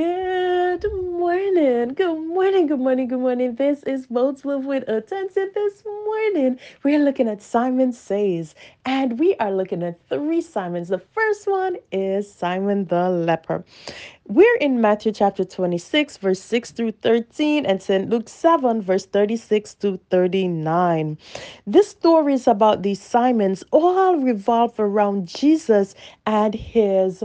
Good morning, good morning, good morning, good morning. This is Boats Live with Attention. This morning, we're looking at Simon Says, and we are looking at three Simons. The first one is Simon the leper. We're in Matthew chapter 26, verse 6 through 13, and St. Luke 7, verse 36 to 39. This story is about these Simons, all revolve around Jesus and his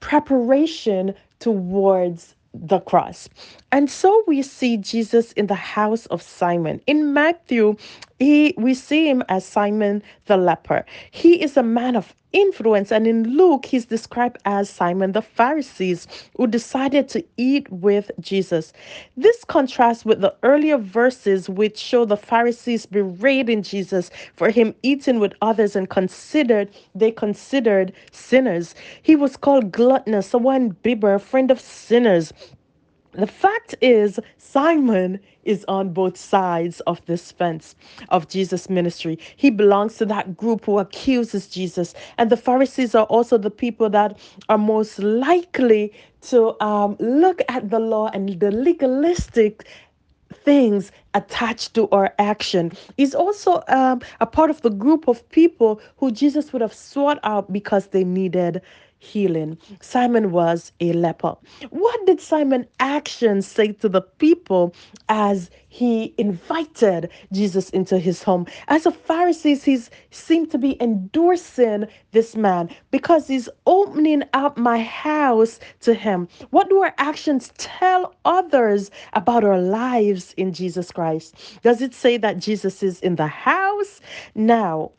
preparation towards the cross. And so we see Jesus in the house of Simon. In Matthew, he we see him as Simon the leper. He is a man of influence and in Luke he's described as Simon the Pharisees who decided to eat with Jesus. This contrasts with the earlier verses which show the Pharisees berating Jesus for him eating with others and considered they considered sinners. He was called gluttonous, a one bibber, a friend of sinners. The fact is, Simon is on both sides of this fence of Jesus' ministry. He belongs to that group who accuses Jesus. And the Pharisees are also the people that are most likely to um, look at the law and the legalistic things attached to our action. He's also um, a part of the group of people who Jesus would have sought out because they needed healing. Simon was a leper. What did Simon action say to the people as he invited Jesus into his home? As a Pharisee, he's seemed to be endorsing this man because he's opening up my house to him. What do our actions tell others about our lives in Jesus Christ? Does it say that Jesus is in the house? Now,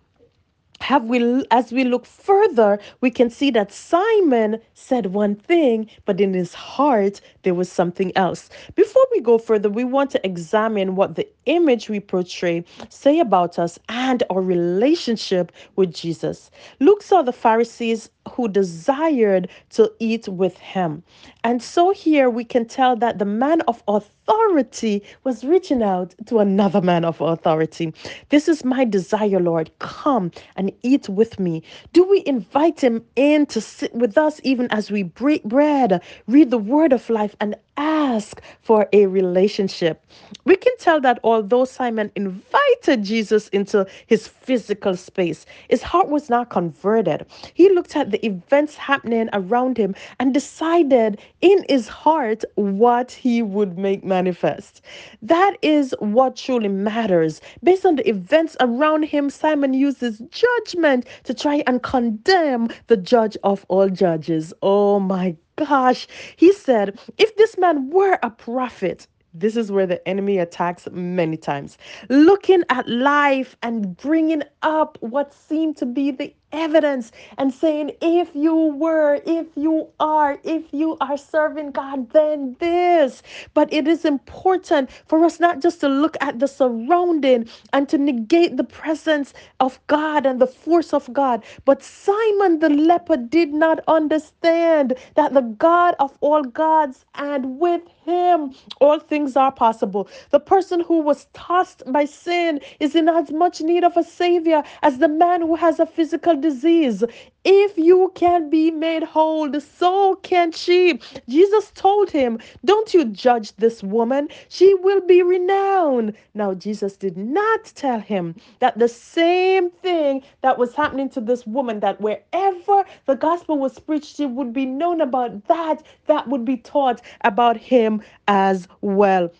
have we as we look further we can see that simon said one thing but in his heart there was something else. Before we go further we want to examine what the image we portray say about us and our relationship with jesus. Luke saw the pharisees who desired to eat with him and so here we can tell that the man of authority was reaching out to another man of authority this is my desire lord come and eat with me? Do we invite him in to sit with us even as we break bread, read the word of life, and ask for a relationship? We can tell that although Simon invited Jesus into his physical space, his heart was not converted. He looked at the events happening around him and decided in his heart what he would make manifest. That is what truly matters. Based on the events around him, Simon uses judgment to try and condemn the judge of all judges. Oh my gosh. He said, if this man were a prophet, this is where the enemy attacks many times. Looking at life and bringing up what seemed to be the evidence and saying, if you were, if you are, if you are serving God, then this. But it is important for us not just to look at the surrounding and to negate the presence of God and the force of God. But Simon the leper did not understand that the God of all gods and with him all things are possible. The person who was tossed by sin is in as much need of a savior as the man who has a physical disease. If you can be made whole, so can she. Jesus told him, Don't you judge this woman, she will be renowned. Now, Jesus did not tell him that the same thing that was happening to this woman, that wherever the gospel was preached, it would be known about that, that would be taught about him as well.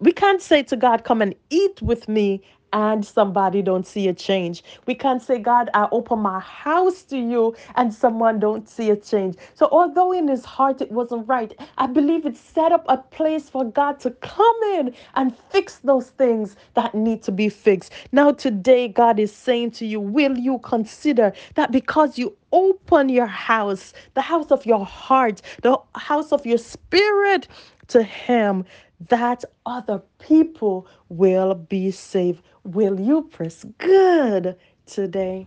We can't say to God, Come and eat with me, and somebody don't see a change. We can't say, God, I open my house to you, and someone don't see a change. So, although in his heart it wasn't right, I believe it set up a place for God to come in and fix those things that need to be fixed. Now, today, God is saying to you, Will you consider that because you open your house, the house of your heart, the house of your spirit to Him, that other people will be saved. Will you press good today?